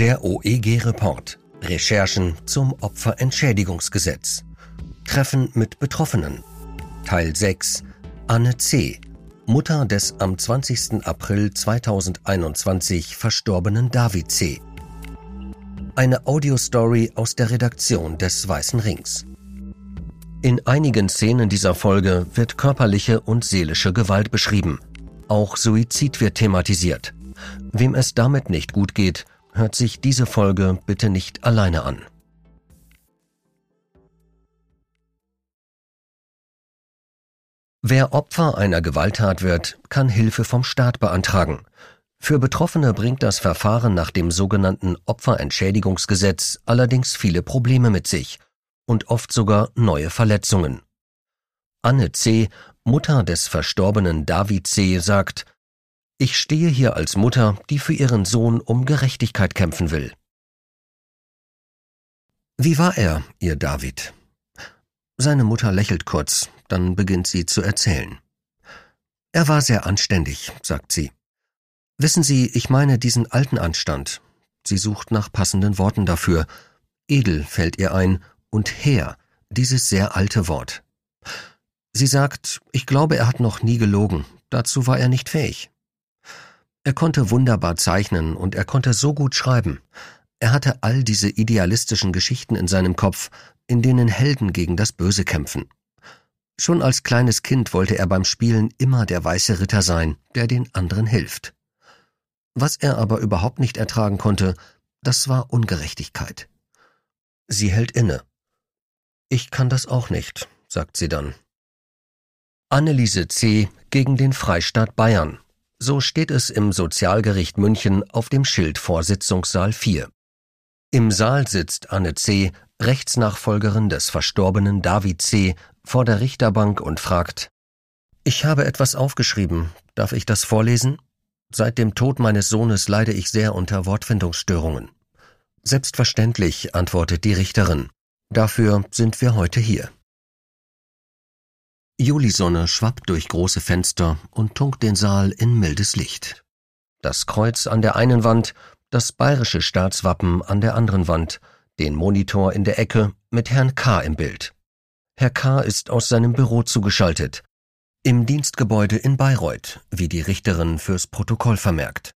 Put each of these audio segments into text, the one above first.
Der OEG-Report. Recherchen zum Opferentschädigungsgesetz. Treffen mit Betroffenen. Teil 6. Anne C., Mutter des am 20. April 2021 verstorbenen David C. Eine Audiostory aus der Redaktion des Weißen Rings. In einigen Szenen dieser Folge wird körperliche und seelische Gewalt beschrieben. Auch Suizid wird thematisiert. Wem es damit nicht gut geht, hört sich diese Folge bitte nicht alleine an. Wer Opfer einer Gewalttat wird, kann Hilfe vom Staat beantragen. Für Betroffene bringt das Verfahren nach dem sogenannten Opferentschädigungsgesetz allerdings viele Probleme mit sich und oft sogar neue Verletzungen. Anne C., Mutter des verstorbenen David C., sagt, ich stehe hier als Mutter, die für ihren Sohn um Gerechtigkeit kämpfen will. Wie war er, ihr David? Seine Mutter lächelt kurz, dann beginnt sie zu erzählen. Er war sehr anständig, sagt sie. Wissen Sie, ich meine diesen alten Anstand. Sie sucht nach passenden Worten dafür. Edel fällt ihr ein und Herr, dieses sehr alte Wort. Sie sagt, ich glaube, er hat noch nie gelogen. Dazu war er nicht fähig. Er konnte wunderbar zeichnen und er konnte so gut schreiben. Er hatte all diese idealistischen Geschichten in seinem Kopf, in denen Helden gegen das Böse kämpfen. Schon als kleines Kind wollte er beim Spielen immer der weiße Ritter sein, der den anderen hilft. Was er aber überhaupt nicht ertragen konnte, das war Ungerechtigkeit. Sie hält inne. Ich kann das auch nicht, sagt sie dann. Anneliese C. gegen den Freistaat Bayern. So steht es im Sozialgericht München auf dem Schild vor Sitzungssaal 4. Im Saal sitzt Anne C., Rechtsnachfolgerin des verstorbenen David C., vor der Richterbank und fragt, ich habe etwas aufgeschrieben, darf ich das vorlesen? Seit dem Tod meines Sohnes leide ich sehr unter Wortfindungsstörungen. Selbstverständlich, antwortet die Richterin. Dafür sind wir heute hier. Julisonne schwappt durch große Fenster und tunkt den Saal in mildes Licht. Das Kreuz an der einen Wand, das bayerische Staatswappen an der anderen Wand, den Monitor in der Ecke mit Herrn K. im Bild. Herr K. ist aus seinem Büro zugeschaltet. Im Dienstgebäude in Bayreuth, wie die Richterin fürs Protokoll vermerkt.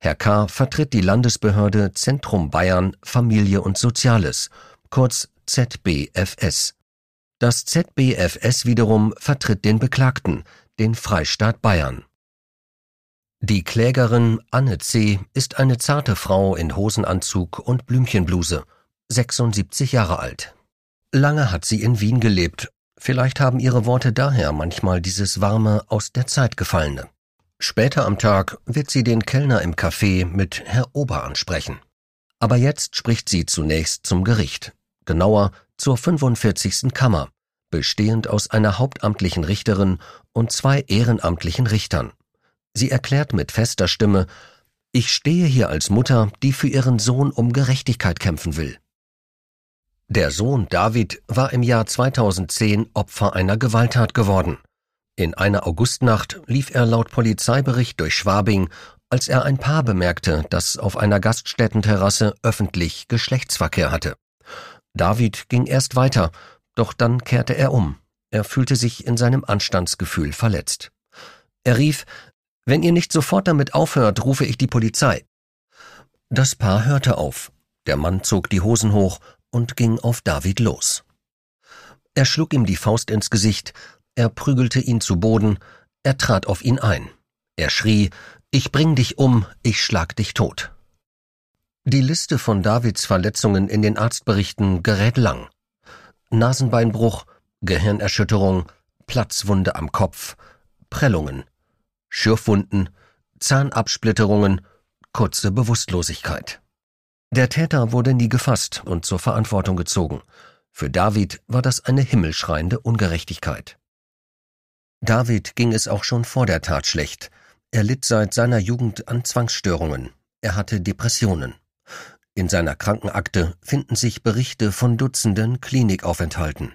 Herr K. vertritt die Landesbehörde Zentrum Bayern Familie und Soziales, kurz ZBFS. Das ZBFS wiederum vertritt den Beklagten, den Freistaat Bayern. Die Klägerin Anne C. ist eine zarte Frau in Hosenanzug und Blümchenbluse, 76 Jahre alt. Lange hat sie in Wien gelebt. Vielleicht haben ihre Worte daher manchmal dieses warme, aus der Zeit gefallene. Später am Tag wird sie den Kellner im Café mit Herr Ober ansprechen. Aber jetzt spricht sie zunächst zum Gericht, genauer zur 45. Kammer, bestehend aus einer hauptamtlichen Richterin und zwei ehrenamtlichen Richtern. Sie erklärt mit fester Stimme, ich stehe hier als Mutter, die für ihren Sohn um Gerechtigkeit kämpfen will. Der Sohn David war im Jahr 2010 Opfer einer Gewalttat geworden. In einer Augustnacht lief er laut Polizeibericht durch Schwabing, als er ein Paar bemerkte, das auf einer Gaststättenterrasse öffentlich Geschlechtsverkehr hatte. David ging erst weiter, doch dann kehrte er um. Er fühlte sich in seinem Anstandsgefühl verletzt. Er rief, wenn ihr nicht sofort damit aufhört, rufe ich die Polizei. Das Paar hörte auf. Der Mann zog die Hosen hoch und ging auf David los. Er schlug ihm die Faust ins Gesicht, er prügelte ihn zu Boden, er trat auf ihn ein. Er schrie, ich bring dich um, ich schlag dich tot. Die Liste von Davids Verletzungen in den Arztberichten gerät lang. Nasenbeinbruch, Gehirnerschütterung, Platzwunde am Kopf, Prellungen, Schürfwunden, Zahnabsplitterungen, kurze Bewusstlosigkeit. Der Täter wurde nie gefasst und zur Verantwortung gezogen. Für David war das eine himmelschreiende Ungerechtigkeit. David ging es auch schon vor der Tat schlecht. Er litt seit seiner Jugend an Zwangsstörungen. Er hatte Depressionen. In seiner Krankenakte finden sich Berichte von Dutzenden Klinikaufenthalten.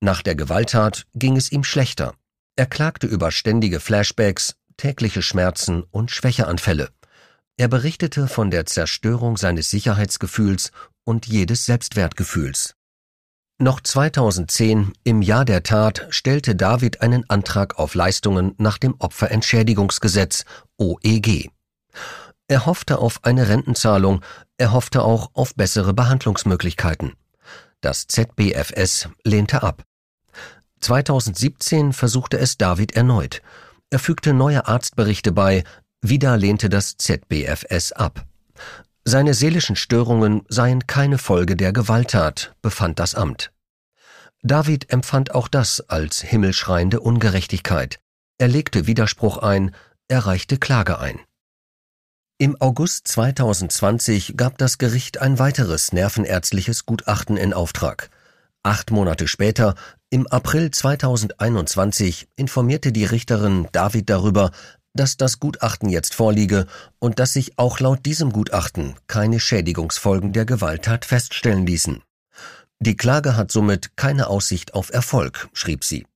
Nach der Gewalttat ging es ihm schlechter. Er klagte über ständige Flashbacks, tägliche Schmerzen und Schwächeanfälle. Er berichtete von der Zerstörung seines Sicherheitsgefühls und jedes Selbstwertgefühls. Noch 2010, im Jahr der Tat, stellte David einen Antrag auf Leistungen nach dem Opferentschädigungsgesetz OEG. Er hoffte auf eine Rentenzahlung, er hoffte auch auf bessere Behandlungsmöglichkeiten. Das ZBFS lehnte ab. 2017 versuchte es David erneut. Er fügte neue Arztberichte bei, wieder lehnte das ZBFS ab. Seine seelischen Störungen seien keine Folge der Gewalttat, befand das Amt. David empfand auch das als himmelschreiende Ungerechtigkeit. Er legte Widerspruch ein, er reichte Klage ein. Im August 2020 gab das Gericht ein weiteres nervenärztliches Gutachten in Auftrag. Acht Monate später, im April 2021, informierte die Richterin David darüber, dass das Gutachten jetzt vorliege und dass sich auch laut diesem Gutachten keine Schädigungsfolgen der Gewalttat feststellen ließen. Die Klage hat somit keine Aussicht auf Erfolg, schrieb sie.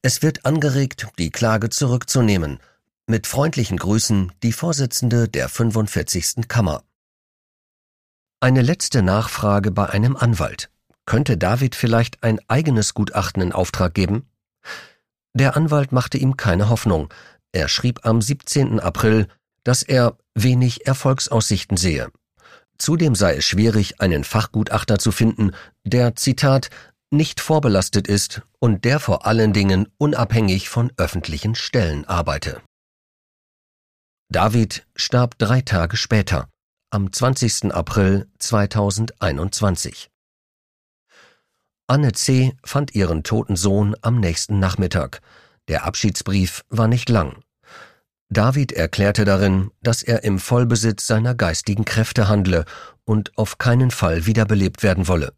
Es wird angeregt, die Klage zurückzunehmen. Mit freundlichen Grüßen die Vorsitzende der 45. Kammer. Eine letzte Nachfrage bei einem Anwalt. Könnte David vielleicht ein eigenes Gutachten in Auftrag geben? Der Anwalt machte ihm keine Hoffnung. Er schrieb am 17. April, dass er wenig Erfolgsaussichten sehe. Zudem sei es schwierig, einen Fachgutachter zu finden, der, Zitat, nicht vorbelastet ist und der vor allen Dingen unabhängig von öffentlichen Stellen arbeite. David starb drei Tage später, am 20. April 2021. Anne C. fand ihren toten Sohn am nächsten Nachmittag. Der Abschiedsbrief war nicht lang. David erklärte darin, dass er im Vollbesitz seiner geistigen Kräfte handle und auf keinen Fall wiederbelebt werden wolle.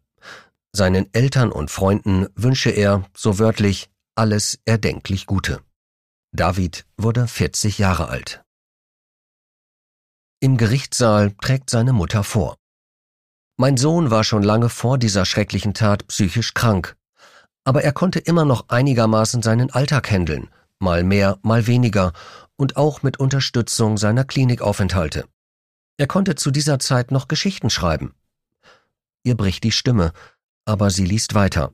Seinen Eltern und Freunden wünsche er, so wörtlich, alles erdenklich Gute. David wurde 40 Jahre alt. Im Gerichtssaal trägt seine Mutter vor. Mein Sohn war schon lange vor dieser schrecklichen Tat psychisch krank, aber er konnte immer noch einigermaßen seinen Alltag händeln, mal mehr, mal weniger, und auch mit Unterstützung seiner Klinikaufenthalte. Er konnte zu dieser Zeit noch Geschichten schreiben. Ihr bricht die Stimme, aber sie liest weiter.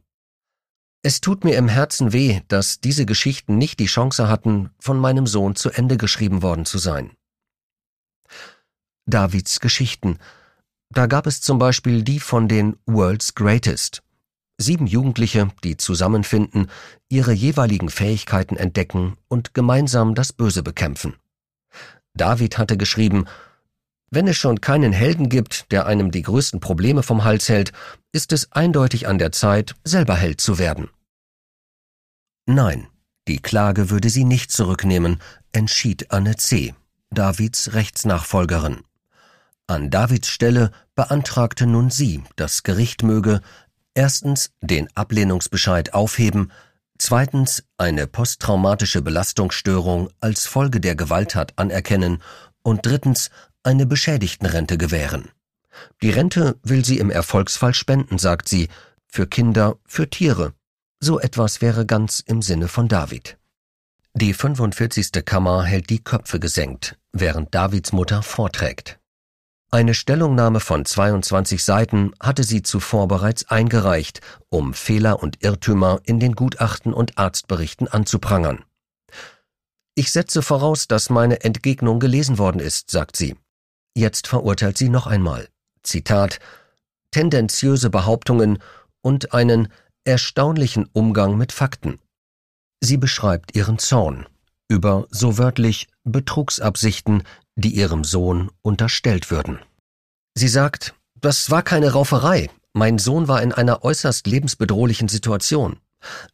Es tut mir im Herzen weh, dass diese Geschichten nicht die Chance hatten, von meinem Sohn zu Ende geschrieben worden zu sein. Davids Geschichten. Da gab es zum Beispiel die von den World's Greatest. Sieben Jugendliche, die zusammenfinden, ihre jeweiligen Fähigkeiten entdecken und gemeinsam das Böse bekämpfen. David hatte geschrieben, wenn es schon keinen Helden gibt, der einem die größten Probleme vom Hals hält, ist es eindeutig an der Zeit, selber Held zu werden. Nein, die Klage würde sie nicht zurücknehmen, entschied Anne C., Davids Rechtsnachfolgerin. An Davids Stelle beantragte nun sie, das Gericht möge erstens den Ablehnungsbescheid aufheben, zweitens eine posttraumatische Belastungsstörung als Folge der Gewalttat anerkennen und drittens eine Beschädigtenrente gewähren. Die Rente will sie im Erfolgsfall spenden, sagt sie, für Kinder, für Tiere. So etwas wäre ganz im Sinne von David. Die 45. Kammer hält die Köpfe gesenkt, während Davids Mutter vorträgt. Eine Stellungnahme von 22 Seiten hatte sie zuvor bereits eingereicht, um Fehler und Irrtümer in den Gutachten und Arztberichten anzuprangern. Ich setze voraus, dass meine Entgegnung gelesen worden ist, sagt sie. Jetzt verurteilt sie noch einmal. Zitat tendenziöse Behauptungen und einen erstaunlichen Umgang mit Fakten. Sie beschreibt ihren Zorn über so wörtlich Betrugsabsichten, die ihrem Sohn unterstellt würden. Sie sagt, das war keine Rauferei. Mein Sohn war in einer äußerst lebensbedrohlichen Situation.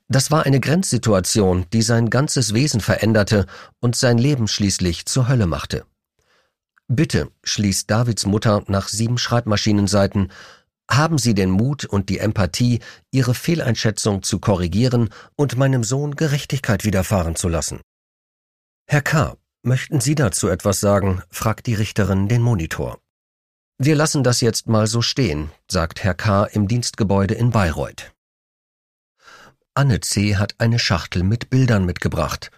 Das war eine Grenzsituation, die sein ganzes Wesen veränderte und sein Leben schließlich zur Hölle machte. Bitte, schließt Davids Mutter nach sieben Schreibmaschinenseiten, haben Sie den Mut und die Empathie, Ihre Fehleinschätzung zu korrigieren und meinem Sohn Gerechtigkeit widerfahren zu lassen. Herr K., möchten Sie dazu etwas sagen? fragt die Richterin den Monitor. Wir lassen das jetzt mal so stehen, sagt Herr K. im Dienstgebäude in Bayreuth. Anne C. hat eine Schachtel mit Bildern mitgebracht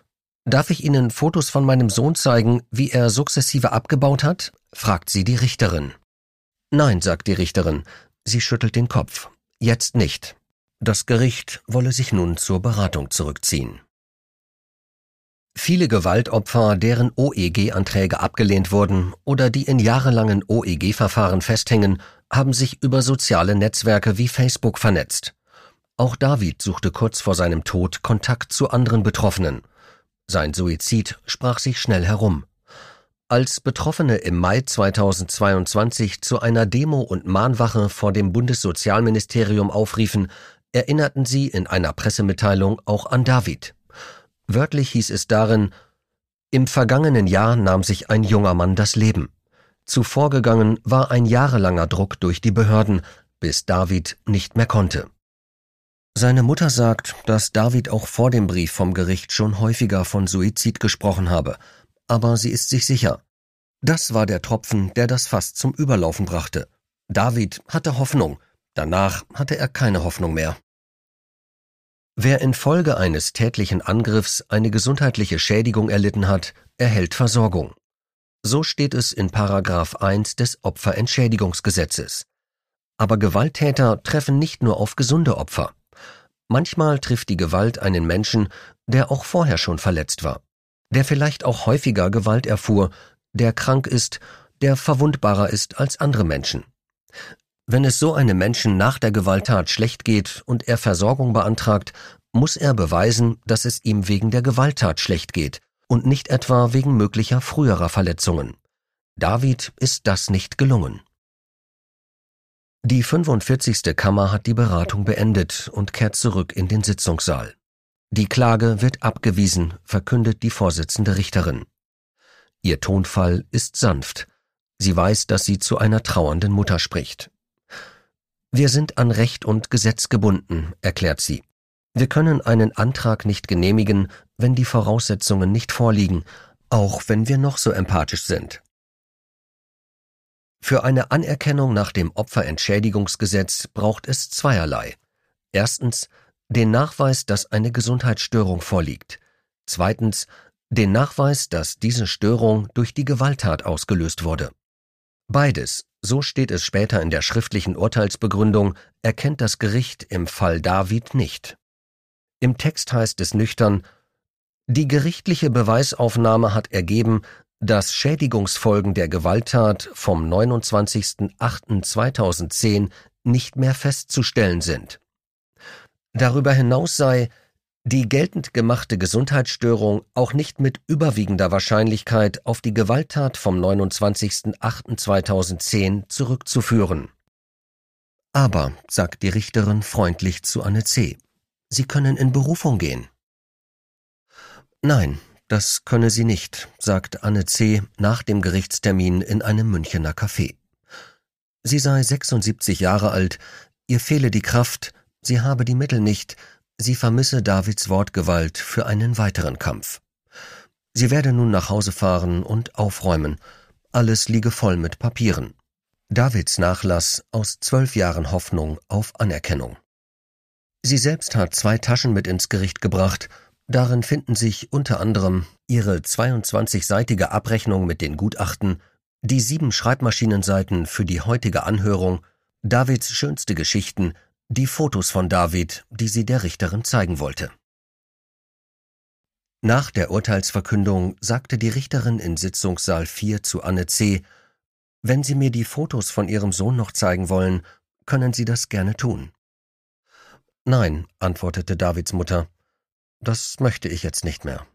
Darf ich Ihnen Fotos von meinem Sohn zeigen, wie er sukzessive abgebaut hat? fragt sie die Richterin. Nein, sagt die Richterin. Sie schüttelt den Kopf. Jetzt nicht. Das Gericht wolle sich nun zur Beratung zurückziehen. Viele Gewaltopfer, deren OEG-Anträge abgelehnt wurden oder die in jahrelangen OEG-Verfahren festhängen, haben sich über soziale Netzwerke wie Facebook vernetzt. Auch David suchte kurz vor seinem Tod Kontakt zu anderen Betroffenen. Sein Suizid sprach sich schnell herum. Als Betroffene im Mai 2022 zu einer Demo und Mahnwache vor dem Bundessozialministerium aufriefen, erinnerten sie in einer Pressemitteilung auch an David. Wörtlich hieß es darin, im vergangenen Jahr nahm sich ein junger Mann das Leben. Zuvorgegangen war ein jahrelanger Druck durch die Behörden, bis David nicht mehr konnte. Seine Mutter sagt, dass David auch vor dem Brief vom Gericht schon häufiger von Suizid gesprochen habe, aber sie ist sich sicher. Das war der Tropfen, der das Fass zum Überlaufen brachte. David hatte Hoffnung, danach hatte er keine Hoffnung mehr. Wer infolge eines tätlichen Angriffs eine gesundheitliche Schädigung erlitten hat, erhält Versorgung. So steht es in Paragraph 1 des Opferentschädigungsgesetzes. Aber Gewalttäter treffen nicht nur auf gesunde Opfer. Manchmal trifft die Gewalt einen Menschen, der auch vorher schon verletzt war, der vielleicht auch häufiger Gewalt erfuhr, der krank ist, der verwundbarer ist als andere Menschen. Wenn es so einem Menschen nach der Gewalttat schlecht geht und er Versorgung beantragt, muss er beweisen, dass es ihm wegen der Gewalttat schlecht geht und nicht etwa wegen möglicher früherer Verletzungen. David ist das nicht gelungen. Die 45. Kammer hat die Beratung beendet und kehrt zurück in den Sitzungssaal. Die Klage wird abgewiesen, verkündet die Vorsitzende Richterin. Ihr Tonfall ist sanft. Sie weiß, dass sie zu einer trauernden Mutter spricht. Wir sind an Recht und Gesetz gebunden, erklärt sie. Wir können einen Antrag nicht genehmigen, wenn die Voraussetzungen nicht vorliegen, auch wenn wir noch so empathisch sind. Für eine Anerkennung nach dem Opferentschädigungsgesetz braucht es zweierlei. Erstens den Nachweis, dass eine Gesundheitsstörung vorliegt. Zweitens den Nachweis, dass diese Störung durch die Gewalttat ausgelöst wurde. Beides, so steht es später in der schriftlichen Urteilsbegründung, erkennt das Gericht im Fall David nicht. Im Text heißt es nüchtern, die gerichtliche Beweisaufnahme hat ergeben, dass Schädigungsfolgen der Gewalttat vom 29.08.2010 nicht mehr festzustellen sind. Darüber hinaus sei die geltend gemachte Gesundheitsstörung auch nicht mit überwiegender Wahrscheinlichkeit auf die Gewalttat vom 29.08.2010 zurückzuführen. Aber, sagt die Richterin freundlich zu Anne C., Sie können in Berufung gehen. Nein, das könne sie nicht, sagt Anne C. nach dem Gerichtstermin in einem Münchener Café. Sie sei 76 Jahre alt, ihr fehle die Kraft, sie habe die Mittel nicht, Sie vermisse Davids Wortgewalt für einen weiteren Kampf. Sie werde nun nach Hause fahren und aufräumen. Alles liege voll mit Papieren. Davids Nachlass aus zwölf Jahren Hoffnung auf Anerkennung. Sie selbst hat zwei Taschen mit ins Gericht gebracht. Darin finden sich unter anderem ihre 22-seitige Abrechnung mit den Gutachten, die sieben Schreibmaschinenseiten für die heutige Anhörung, Davids schönste Geschichten die Fotos von David, die sie der Richterin zeigen wollte. Nach der Urteilsverkündung sagte die Richterin in Sitzungssaal 4 zu Anne C., wenn Sie mir die Fotos von Ihrem Sohn noch zeigen wollen, können Sie das gerne tun. Nein, antwortete Davids Mutter, das möchte ich jetzt nicht mehr.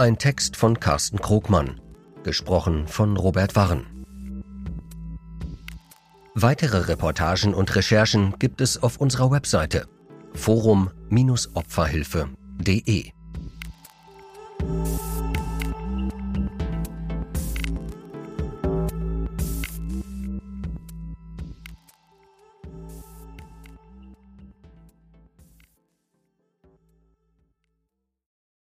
Ein Text von Carsten Krogmann, gesprochen von Robert Warren. Weitere Reportagen und Recherchen gibt es auf unserer Webseite forum-opferhilfe.de.